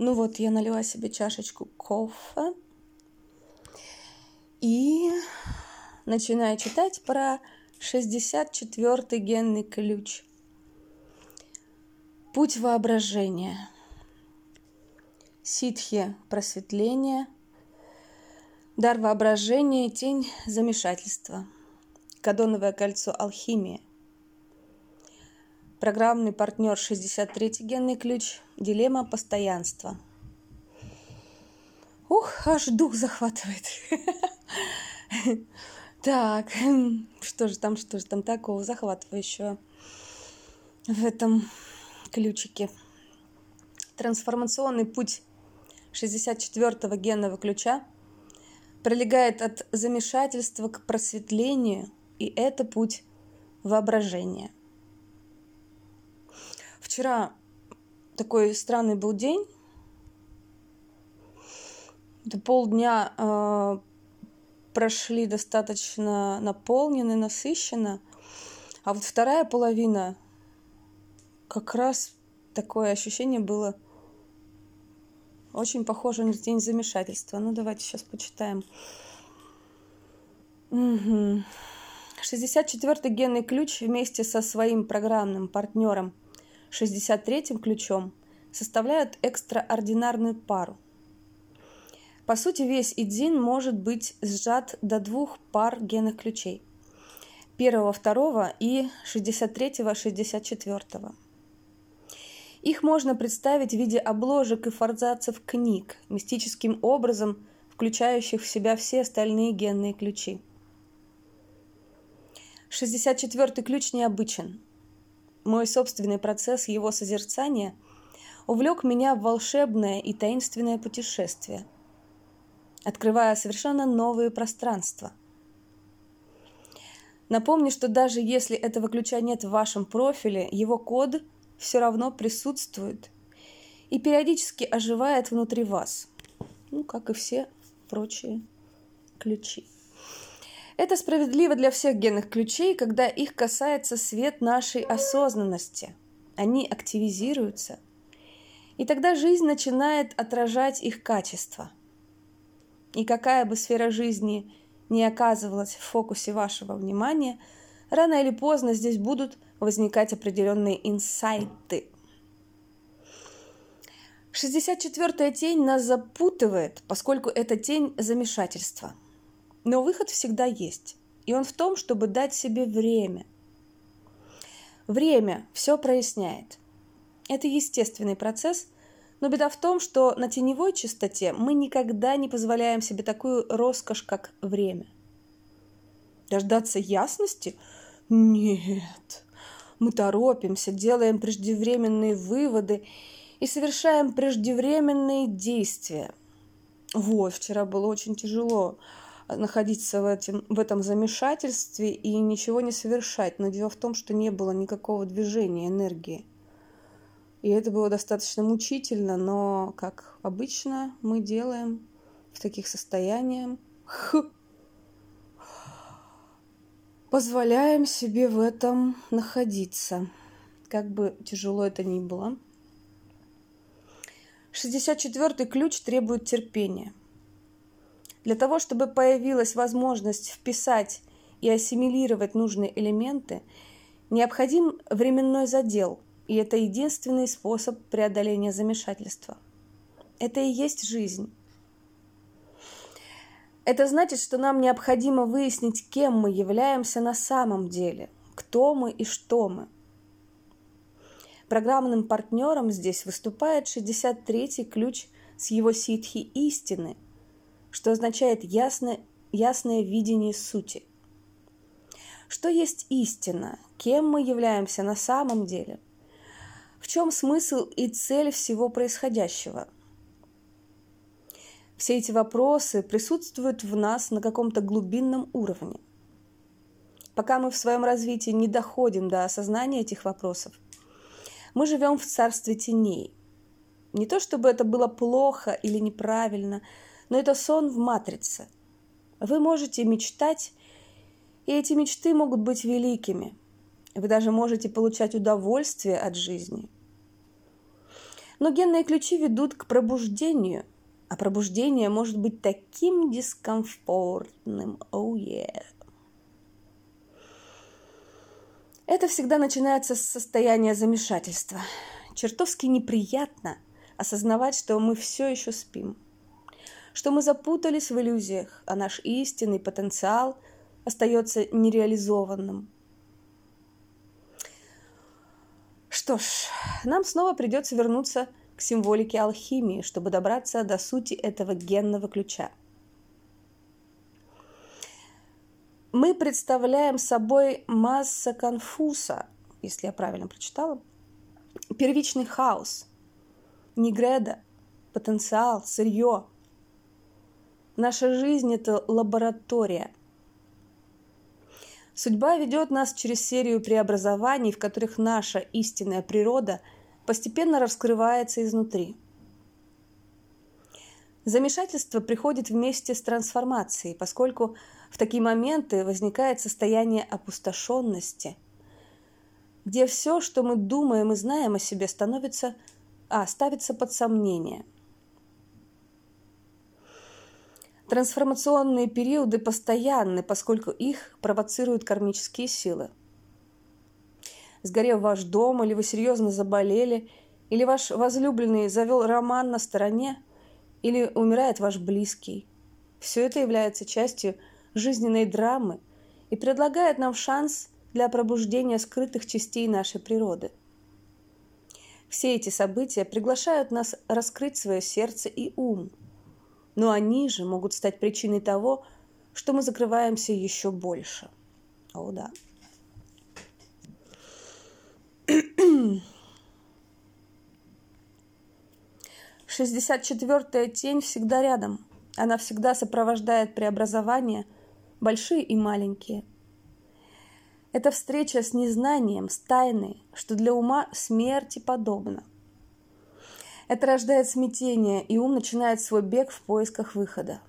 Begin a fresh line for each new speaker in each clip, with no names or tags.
Ну вот, я налила себе чашечку кофе и начинаю читать про 64-й генный ключ. Путь воображения. Ситхи – просветление. Дар воображения – тень замешательства. Кадоновое кольцо – алхимия. Программный партнер 63-й генный ключ. Дилемма постоянства. Ух, аж дух захватывает. Так, что же там, что же там такого захватывающего в этом ключике? Трансформационный путь 64-го генного ключа пролегает от замешательства к просветлению, и это путь воображения. Вчера такой странный был день. Это полдня э, прошли достаточно наполненно, насыщенно. А вот вторая половина, как раз такое ощущение было очень похоже на день замешательства. Ну, давайте сейчас почитаем. Угу. 64-й генный ключ вместе со своим программным партнером 63-м ключом составляют экстраординарную пару – по сути, весь идзин может быть сжат до двух пар генных ключей. Первого, второго и 63-го, 64-го. Их можно представить в виде обложек и форзацев книг, мистическим образом включающих в себя все остальные генные ключи. 64-й ключ необычен. Мой собственный процесс его созерцания увлек меня в волшебное и таинственное путешествие – открывая совершенно новые пространства. Напомню, что даже если этого ключа нет в вашем профиле, его код все равно присутствует и периодически оживает внутри вас, ну, как и все прочие ключи. Это справедливо для всех генных ключей, когда их касается свет нашей осознанности. Они активизируются, и тогда жизнь начинает отражать их качество – и какая бы сфера жизни не оказывалась в фокусе вашего внимания, рано или поздно здесь будут возникать определенные инсайты. 64-я тень нас запутывает, поскольку это тень замешательства. Но выход всегда есть, и он в том, чтобы дать себе время. Время все проясняет. Это естественный процесс – но беда в том, что на теневой частоте мы никогда не позволяем себе такую роскошь, как время. Дождаться ясности? Нет. Мы торопимся, делаем преждевременные выводы и совершаем преждевременные действия. Вот, вчера было очень тяжело находиться в, этом, в этом замешательстве и ничего не совершать. Но дело в том, что не было никакого движения энергии. И это было достаточно мучительно, но, как обычно, мы делаем в таких состояниях. Позволяем себе в этом находиться, как бы тяжело это ни было. 64-й ключ требует терпения. Для того, чтобы появилась возможность вписать и ассимилировать нужные элементы, необходим временной задел – и это единственный способ преодоления замешательства. Это и есть жизнь. Это значит, что нам необходимо выяснить, кем мы являемся на самом деле, кто мы и что мы. Программным партнером здесь выступает 63-й ключ с его ситхи истины, что означает ясное, ясное видение сути. Что есть истина? Кем мы являемся на самом деле – в чем смысл и цель всего происходящего? Все эти вопросы присутствуют в нас на каком-то глубинном уровне. Пока мы в своем развитии не доходим до осознания этих вопросов, мы живем в царстве теней. Не то чтобы это было плохо или неправильно, но это сон в матрице. Вы можете мечтать, и эти мечты могут быть великими – вы даже можете получать удовольствие от жизни. Но генные ключи ведут к пробуждению, а пробуждение может быть таким дискомфортным. Oh yeah. Это всегда начинается с состояния замешательства. Чертовски неприятно осознавать, что мы все еще спим, что мы запутались в иллюзиях, а наш истинный потенциал остается нереализованным. Что ж, нам снова придется вернуться к символике алхимии, чтобы добраться до сути этого генного ключа. Мы представляем собой масса конфуса, если я правильно прочитала, первичный хаос, негреда, потенциал, сырье. Наша жизнь – это лаборатория. Судьба ведет нас через серию преобразований, в которых наша истинная природа – постепенно раскрывается изнутри. Замешательство приходит вместе с трансформацией, поскольку в такие моменты возникает состояние опустошенности, где все, что мы думаем и знаем о себе, становится, а, ставится под сомнение. Трансформационные периоды постоянны, поскольку их провоцируют кармические силы сгорел ваш дом, или вы серьезно заболели, или ваш возлюбленный завел роман на стороне, или умирает ваш близкий. Все это является частью жизненной драмы и предлагает нам шанс для пробуждения скрытых частей нашей природы. Все эти события приглашают нас раскрыть свое сердце и ум, но они же могут стать причиной того, что мы закрываемся еще больше. О, да. Шестьдесят четвертая тень всегда рядом. Она всегда сопровождает преобразования, большие и маленькие. Это встреча с незнанием, с тайной, что для ума смерти подобно. Это рождает смятение, и ум начинает свой бег в поисках выхода.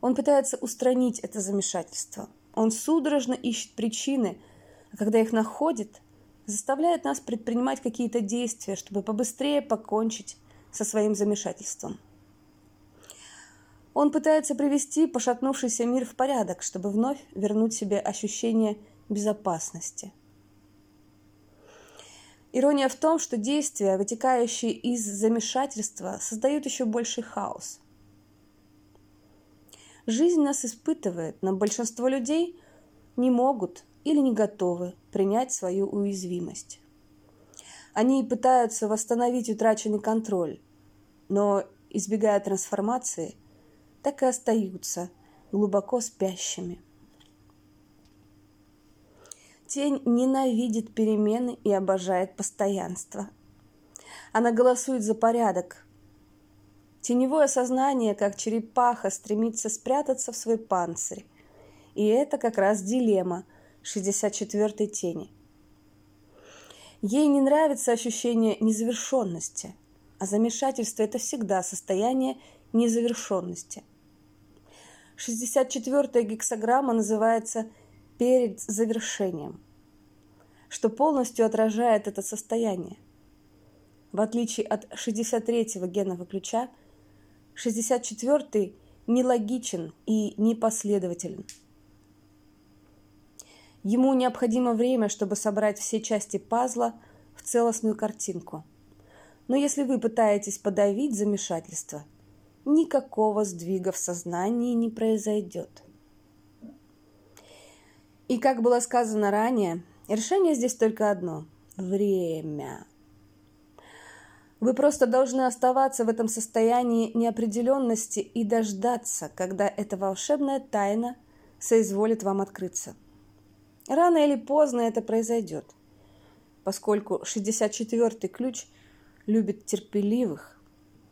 Он пытается устранить это замешательство. Он судорожно ищет причины, а когда их находит, заставляет нас предпринимать какие-то действия, чтобы побыстрее покончить со своим замешательством. Он пытается привести пошатнувшийся мир в порядок, чтобы вновь вернуть себе ощущение безопасности. Ирония в том, что действия, вытекающие из замешательства, создают еще больший хаос. Жизнь нас испытывает, но большинство людей не могут или не готовы принять свою уязвимость. Они пытаются восстановить утраченный контроль, но, избегая трансформации, так и остаются глубоко спящими. Тень ненавидит перемены и обожает постоянство. Она голосует за порядок. Теневое сознание, как черепаха, стремится спрятаться в свой панцирь. И это как раз дилемма, 64-й тени. Ей не нравится ощущение незавершенности, а замешательство – это всегда состояние незавершенности. 64-я гексограмма называется «перед завершением», что полностью отражает это состояние. В отличие от 63-го генного ключа, 64-й нелогичен и непоследователен – Ему необходимо время, чтобы собрать все части пазла в целостную картинку. Но если вы пытаетесь подавить замешательство, никакого сдвига в сознании не произойдет. И как было сказано ранее, решение здесь только одно – время. Вы просто должны оставаться в этом состоянии неопределенности и дождаться, когда эта волшебная тайна соизволит вам открыться – Рано или поздно это произойдет, поскольку 64-й ключ любит терпеливых,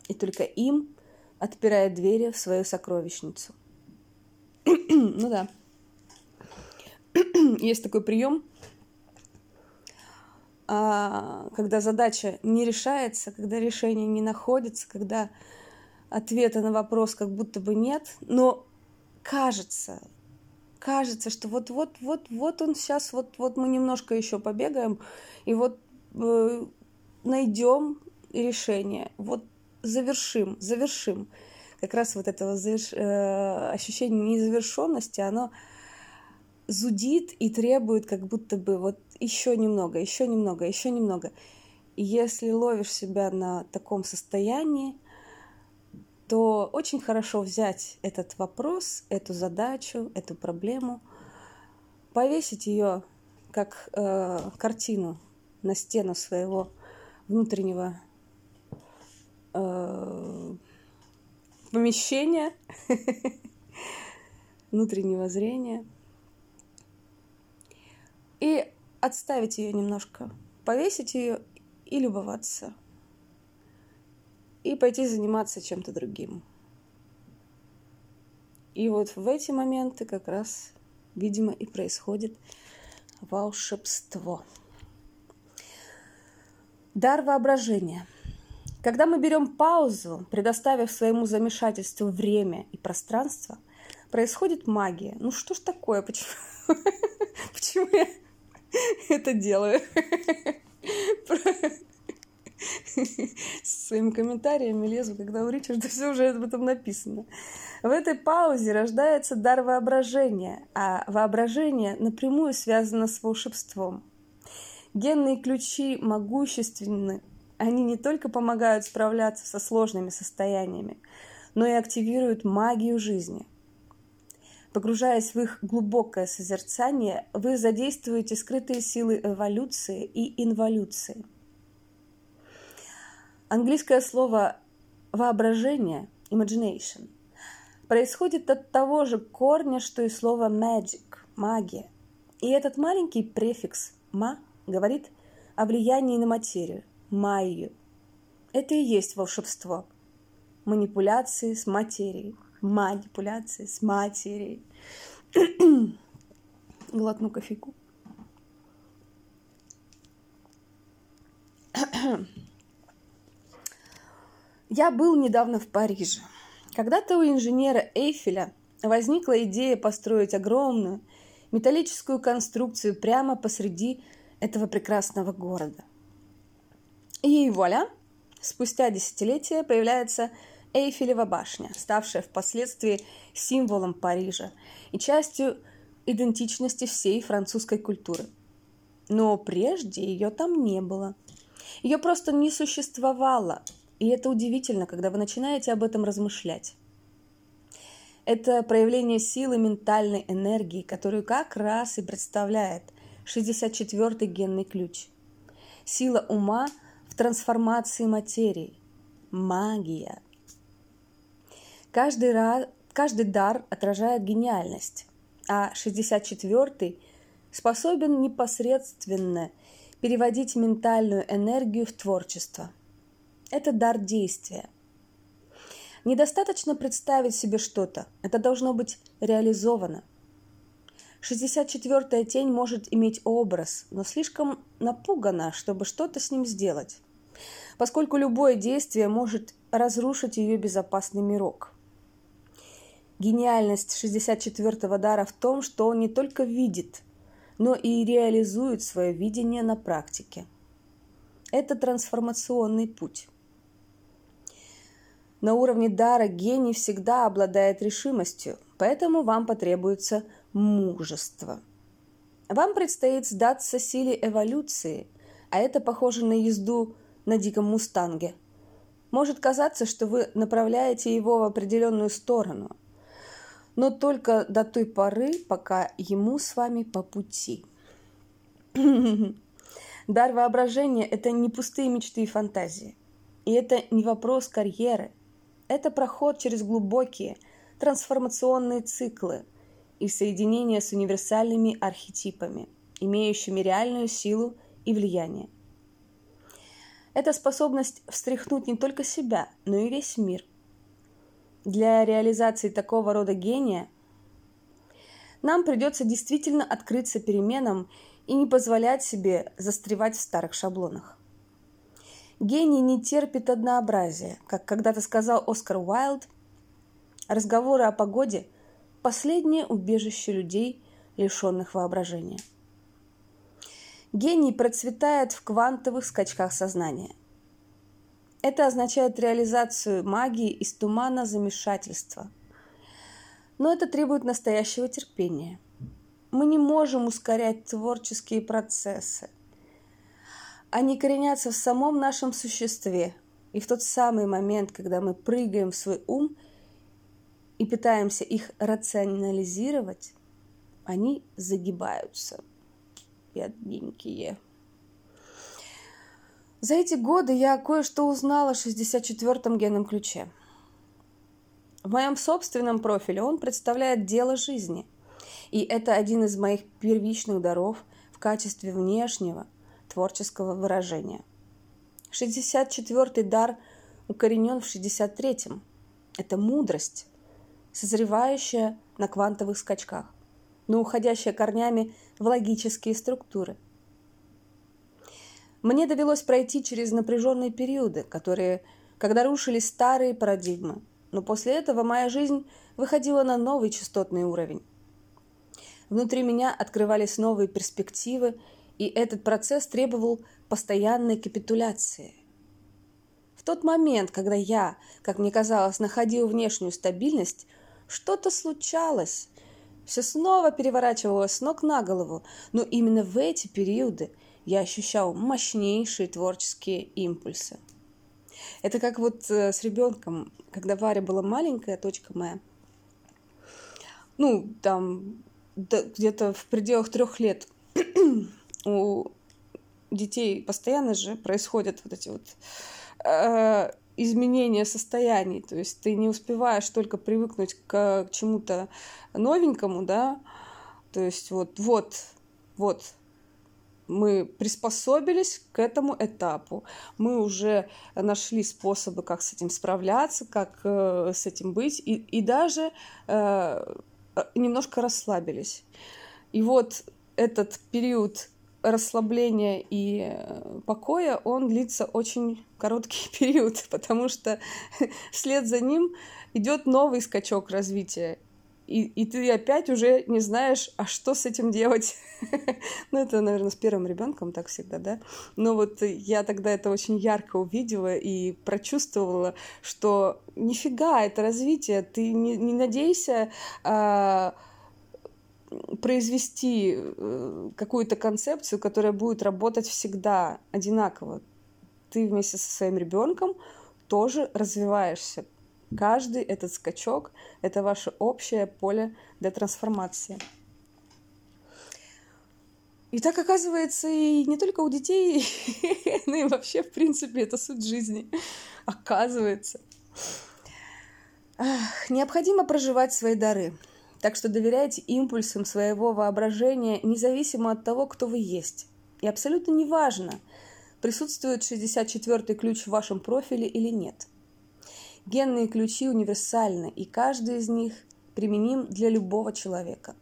и только им отпирает двери в свою сокровищницу. ну да. Есть такой прием, когда задача не решается, когда решение не находится, когда ответа на вопрос как будто бы нет, но кажется, кажется, что вот-вот, вот-вот он сейчас, вот-вот мы немножко еще побегаем, и вот э, найдем решение, вот завершим, завершим. Как раз вот это заверш... э, ощущение незавершенности, оно зудит и требует как будто бы вот еще немного, еще немного, еще немного. И если ловишь себя на таком состоянии, то очень хорошо взять этот вопрос, эту задачу, эту проблему, повесить ее как э, картину на стену своего внутреннего э, помещения, внутреннего зрения, и отставить ее немножко, повесить ее и любоваться, и пойти заниматься чем-то другим. И вот в эти моменты как раз, видимо, и происходит волшебство. Дар воображения. Когда мы берем паузу, предоставив своему замешательству время и пространство, происходит магия. Ну что ж такое? Почему, Почему я это делаю? С своими комментариями лезу, когда у Ричарда все уже об этом написано. В этой паузе рождается дар воображения, а воображение напрямую связано с волшебством – Генные ключи могущественны. Они не только помогают справляться со сложными состояниями, но и активируют магию жизни. Погружаясь в их глубокое созерцание, вы задействуете скрытые силы эволюции и инволюции. Английское слово «воображение» – imagination – происходит от того же корня, что и слово magic – магия. И этот маленький префикс «ма» говорит о влиянии на материю, майю. Это и есть волшебство. Манипуляции с материей. Манипуляции с материей. Глотну кофейку. Я был недавно в Париже. Когда-то у инженера Эйфеля возникла идея построить огромную металлическую конструкцию прямо посреди этого прекрасного города. И вуаля, спустя десятилетия появляется Эйфелева башня, ставшая впоследствии символом Парижа и частью идентичности всей французской культуры. Но прежде ее там не было. Ее просто не существовало. И это удивительно, когда вы начинаете об этом размышлять. Это проявление силы ментальной энергии, которую как раз и представляет 64-й генный ключ. Сила ума в трансформации материи. Магия. Каждый, раз, каждый дар отражает гениальность, а 64-й способен непосредственно переводить ментальную энергию в творчество. Это дар действия. Недостаточно представить себе что-то, это должно быть реализовано – 64-я тень может иметь образ, но слишком напугана, чтобы что-то с ним сделать, поскольку любое действие может разрушить ее безопасный мирок. Гениальность 64-го дара в том, что он не только видит, но и реализует свое видение на практике. Это трансформационный путь. На уровне дара гений всегда обладает решимостью, поэтому вам потребуется мужество. Вам предстоит сдаться силе эволюции, а это похоже на езду на диком мустанге. Может казаться, что вы направляете его в определенную сторону, но только до той поры, пока ему с вами по пути. Дар воображения – это не пустые мечты и фантазии. И это не вопрос карьеры. Это проход через глубокие трансформационные циклы – и соединение с универсальными архетипами, имеющими реальную силу и влияние. Это способность встряхнуть не только себя, но и весь мир. Для реализации такого рода гения нам придется действительно открыться переменам и не позволять себе застревать в старых шаблонах. Гений не терпит однообразия, как когда-то сказал Оскар Уайлд. Разговоры о погоде последнее убежище людей, лишенных воображения. Гений процветает в квантовых скачках сознания. Это означает реализацию магии из тумана замешательства. Но это требует настоящего терпения. Мы не можем ускорять творческие процессы. Они коренятся в самом нашем существе. И в тот самый момент, когда мы прыгаем в свой ум и пытаемся их рационализировать, они загибаются. Бедненькие. За эти годы я кое-что узнала о 64-м генном ключе. В моем собственном профиле он представляет дело жизни. И это один из моих первичных даров в качестве внешнего творческого выражения. 64-й дар укоренен в 63-м. Это мудрость, созревающая на квантовых скачках, но уходящая корнями в логические структуры – мне довелось пройти через напряженные периоды, которые, когда рушились старые парадигмы. Но после этого моя жизнь выходила на новый частотный уровень. Внутри меня открывались новые перспективы, и этот процесс требовал постоянной капитуляции. В тот момент, когда я, как мне казалось, находил внешнюю стабильность, что-то случалось. Все снова переворачивалось с ног на голову, но именно в эти периоды я ощущал мощнейшие творческие импульсы. Это как вот э, с ребенком, когда Варя была маленькая, точка моя, ну, там, где-то в пределах трех лет у детей постоянно же происходят вот эти вот э, изменения состояний. То есть ты не успеваешь только привыкнуть к чему-то новенькому, да, то есть вот, вот, вот, мы приспособились к этому этапу. Мы уже нашли способы, как с этим справляться, как э, с этим быть, и, и даже э, немножко расслабились. И вот этот период расслабления и э, покоя, он длится очень короткий период, потому что вслед за ним идет новый скачок развития и, и ты опять уже не знаешь, а что с этим делать. ну, это, наверное, с первым ребенком так всегда, да. Но вот я тогда это очень ярко увидела и прочувствовала, что нифига, это развитие, ты не, не надейся а, произвести э, какую-то концепцию, которая будет работать всегда одинаково. Ты вместе со своим ребенком тоже развиваешься, Каждый этот скачок – это ваше общее поле для трансформации. И так оказывается и не только у детей, но и вообще, в принципе, это суть жизни. Оказывается. Необходимо проживать свои дары. Так что доверяйте импульсам своего воображения независимо от того, кто вы есть. И абсолютно неважно, присутствует 64-й ключ в вашем профиле или нет – Генные ключи универсальны, и каждый из них применим для любого человека.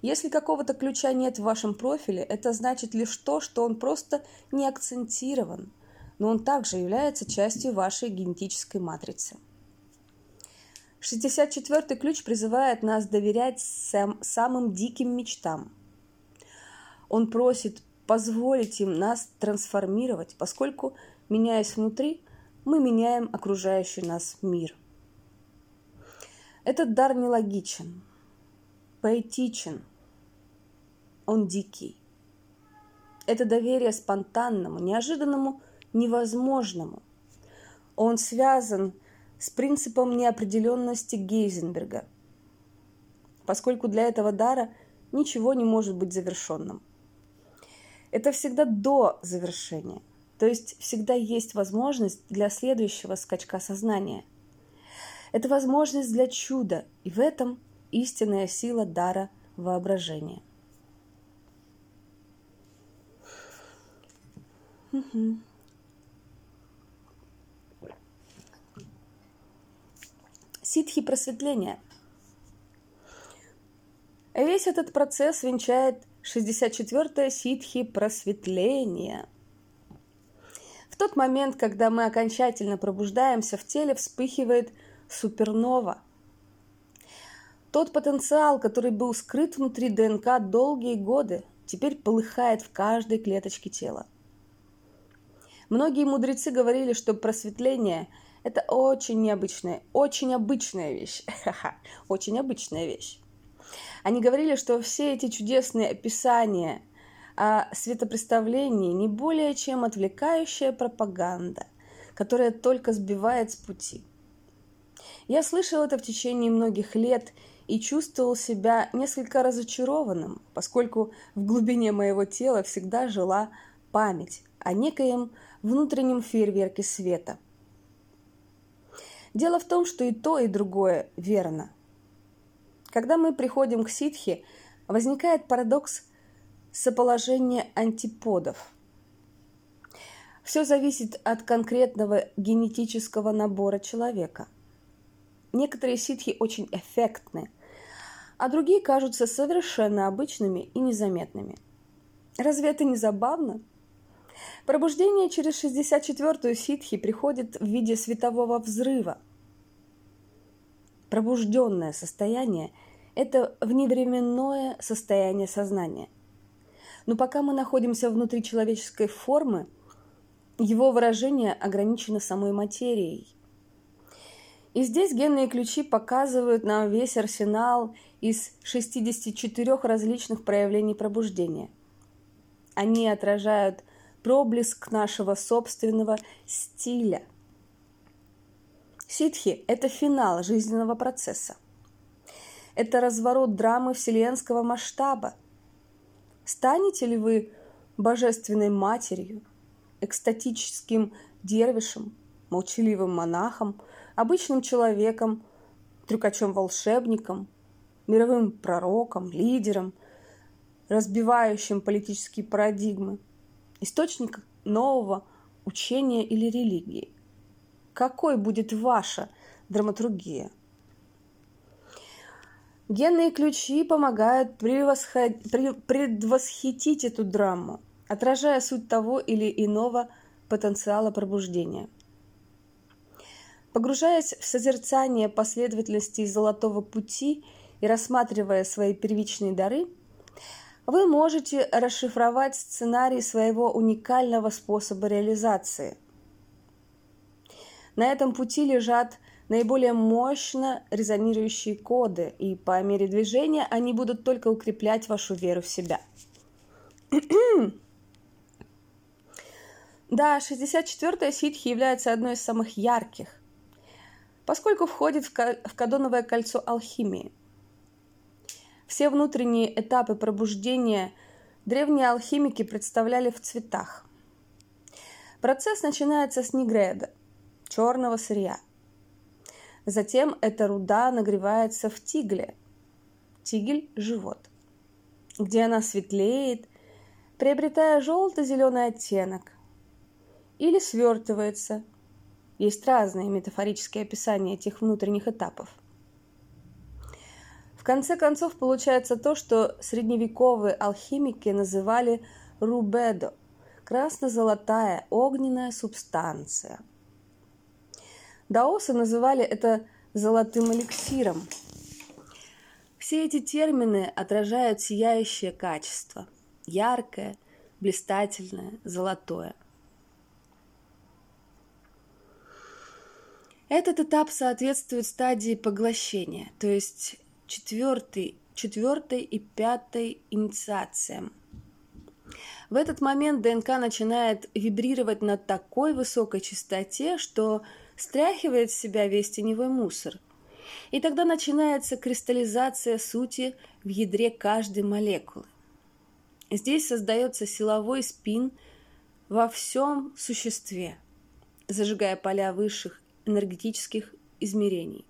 Если какого-то ключа нет в вашем профиле, это значит лишь то, что он просто не акцентирован, но он также является частью вашей генетической матрицы. 64-й ключ призывает нас доверять сам, самым диким мечтам. Он просит позволить им нас трансформировать, поскольку, меняясь внутри, мы меняем окружающий нас мир. Этот дар нелогичен, поэтичен, он дикий. Это доверие спонтанному, неожиданному, невозможному. Он связан с принципом неопределенности Гейзенберга, поскольку для этого дара ничего не может быть завершенным. Это всегда до завершения. То есть всегда есть возможность для следующего скачка сознания. Это возможность для чуда, и в этом истинная сила дара воображения. Угу. Ситхи просветления. Весь этот процесс венчает 64-е ситхи просветления – тот момент, когда мы окончательно пробуждаемся, в теле вспыхивает супернова. Тот потенциал, который был скрыт внутри ДНК долгие годы, теперь полыхает в каждой клеточке тела. Многие мудрецы говорили, что просветление – это очень необычная, очень обычная вещь. очень обычная вещь. Они говорили, что все эти чудесные описания о светопреставлении не более чем отвлекающая пропаганда, которая только сбивает с пути. Я слышал это в течение многих лет и чувствовал себя несколько разочарованным, поскольку в глубине моего тела всегда жила память о некоем внутреннем фейерверке света. Дело в том, что и то, и другое верно. Когда мы приходим к ситхи, возникает парадокс соположения антиподов. Все зависит от конкретного генетического набора человека. Некоторые ситхи очень эффектны, а другие кажутся совершенно обычными и незаметными. Разве это не забавно? Пробуждение через 64-ю ситхи приходит в виде светового взрыва. Пробужденное состояние – это вневременное состояние сознания. Но пока мы находимся внутри человеческой формы, его выражение ограничено самой материей. И здесь генные ключи показывают нам весь арсенал из 64 различных проявлений пробуждения. Они отражают проблеск нашего собственного стиля. Ситхи – это финал жизненного процесса. Это разворот драмы вселенского масштаба. Станете ли вы божественной матерью, экстатическим дервишем, молчаливым монахом, обычным человеком, трюкачом-волшебником, мировым пророком, лидером, разбивающим политические парадигмы, источник нового учения или религии. Какой будет ваша драматургия? Генные ключи помогают предвосхитить эту драму, отражая суть того или иного потенциала пробуждения. Погружаясь в созерцание последовательности золотого пути и рассматривая свои первичные дары, вы можете расшифровать сценарий своего уникального способа реализации. На этом пути лежат наиболее мощно резонирующие коды, и по мере движения они будут только укреплять вашу веру в себя. да, 64-я ситхи является одной из самых ярких, поскольку входит в кадоновое кольцо алхимии. Все внутренние этапы пробуждения древние алхимики представляли в цветах. Процесс начинается с нигреда, черного сырья. Затем эта руда нагревается в тигле. Тигель – живот, где она светлеет, приобретая желто-зеленый оттенок, или свертывается. Есть разные метафорические описания этих внутренних этапов – конце концов получается то, что средневековые алхимики называли рубедо – красно-золотая огненная субстанция. Даосы называли это золотым эликсиром. Все эти термины отражают сияющее качество – яркое, блистательное, золотое. Этот этап соответствует стадии поглощения, то есть четвертый, четвертой и пятой инициациям. В этот момент ДНК начинает вибрировать на такой высокой частоте, что стряхивает с себя весь теневой мусор. И тогда начинается кристаллизация сути в ядре каждой молекулы. Здесь создается силовой спин во всем существе, зажигая поля высших энергетических измерений.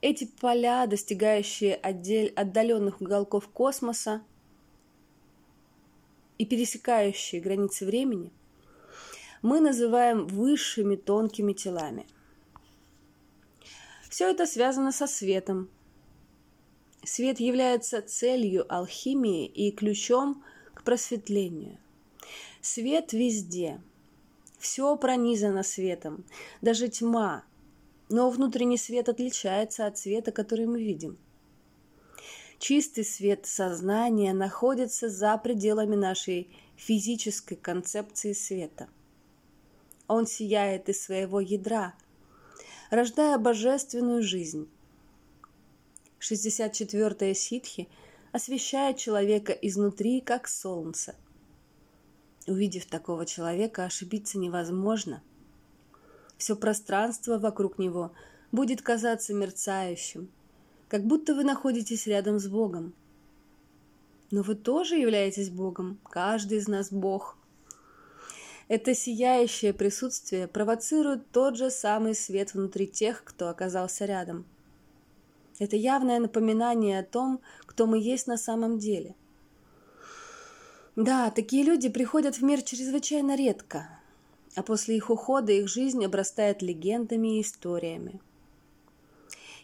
Эти поля, достигающие отдель, отдаленных уголков космоса и пересекающие границы времени, мы называем высшими тонкими телами. Все это связано со светом. Свет является целью алхимии и ключом к просветлению. Свет везде. Все пронизано светом. Даже тьма, но внутренний свет отличается от света, который мы видим. Чистый свет сознания находится за пределами нашей физической концепции света. Он сияет из своего ядра, рождая божественную жизнь. 64-я ситхи освещает человека изнутри, как солнце. Увидев такого человека, ошибиться невозможно. Все пространство вокруг него будет казаться мерцающим, как будто вы находитесь рядом с Богом. Но вы тоже являетесь Богом, каждый из нас Бог – это сияющее присутствие провоцирует тот же самый свет внутри тех, кто оказался рядом. Это явное напоминание о том, кто мы есть на самом деле. Да, такие люди приходят в мир чрезвычайно редко, а после их ухода их жизнь обрастает легендами и историями.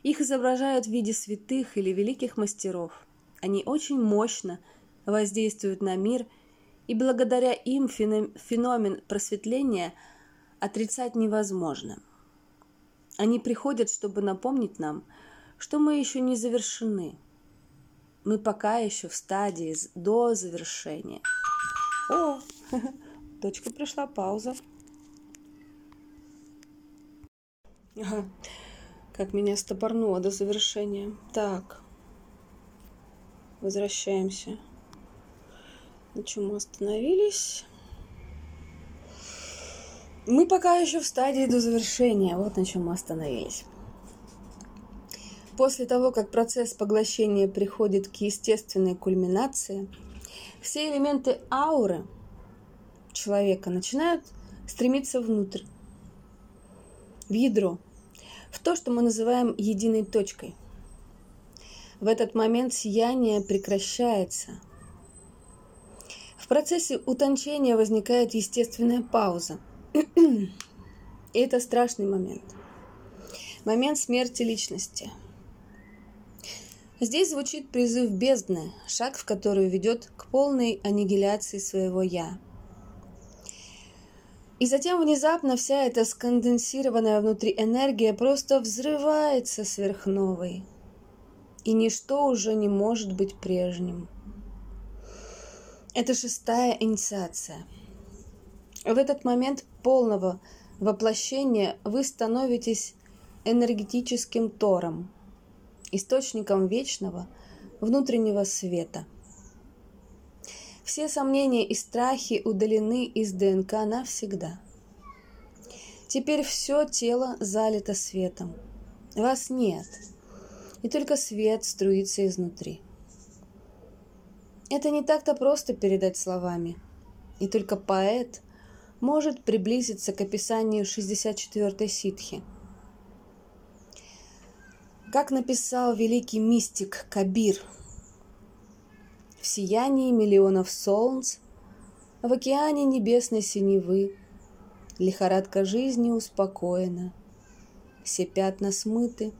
Их изображают в виде святых или великих мастеров. Они очень мощно воздействуют на мир – и благодаря им феномен просветления отрицать невозможно. Они приходят, чтобы напомнить нам, что мы еще не завершены. Мы пока еще в стадии до завершения. О, точка пришла, пауза. Ага, как меня стопорнуло до завершения. Так, возвращаемся. На чем мы остановились? Мы пока еще в стадии до завершения. Вот на чем мы остановились. После того, как процесс поглощения приходит к естественной кульминации, все элементы ауры человека начинают стремиться внутрь, в ядро, в то, что мы называем единой точкой. В этот момент сияние прекращается – процессе утончения возникает естественная пауза. И это страшный момент. Момент смерти личности. Здесь звучит призыв бездны, шаг в который ведет к полной аннигиляции своего «я». И затем внезапно вся эта сконденсированная внутри энергия просто взрывается сверхновой. И ничто уже не может быть прежним. Это шестая инициация. В этот момент полного воплощения вы становитесь энергетическим тором, источником вечного внутреннего света. Все сомнения и страхи удалены из ДНК навсегда. Теперь все тело залито светом. Вас нет, и только свет струится изнутри. Это не так-то просто передать словами. И только поэт может приблизиться к описанию 64-й ситхи. Как написал великий мистик Кабир, в сиянии миллионов солнц, в океане небесной синевы, лихорадка жизни успокоена, все пятна смыты.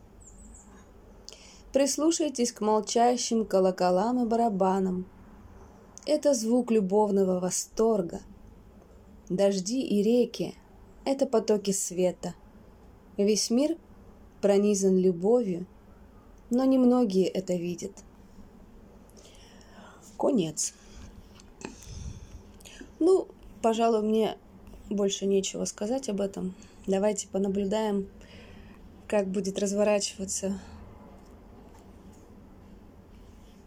Прислушайтесь к молчащим колоколам и барабанам – это звук любовного восторга. Дожди и реки – это потоки света. Весь мир пронизан любовью, но немногие это видят. Конец. Ну, пожалуй, мне больше нечего сказать об этом. Давайте понаблюдаем, как будет разворачиваться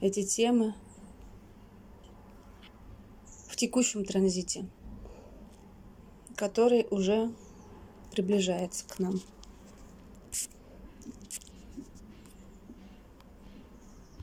эти темы текущем транзите, который уже приближается к нам.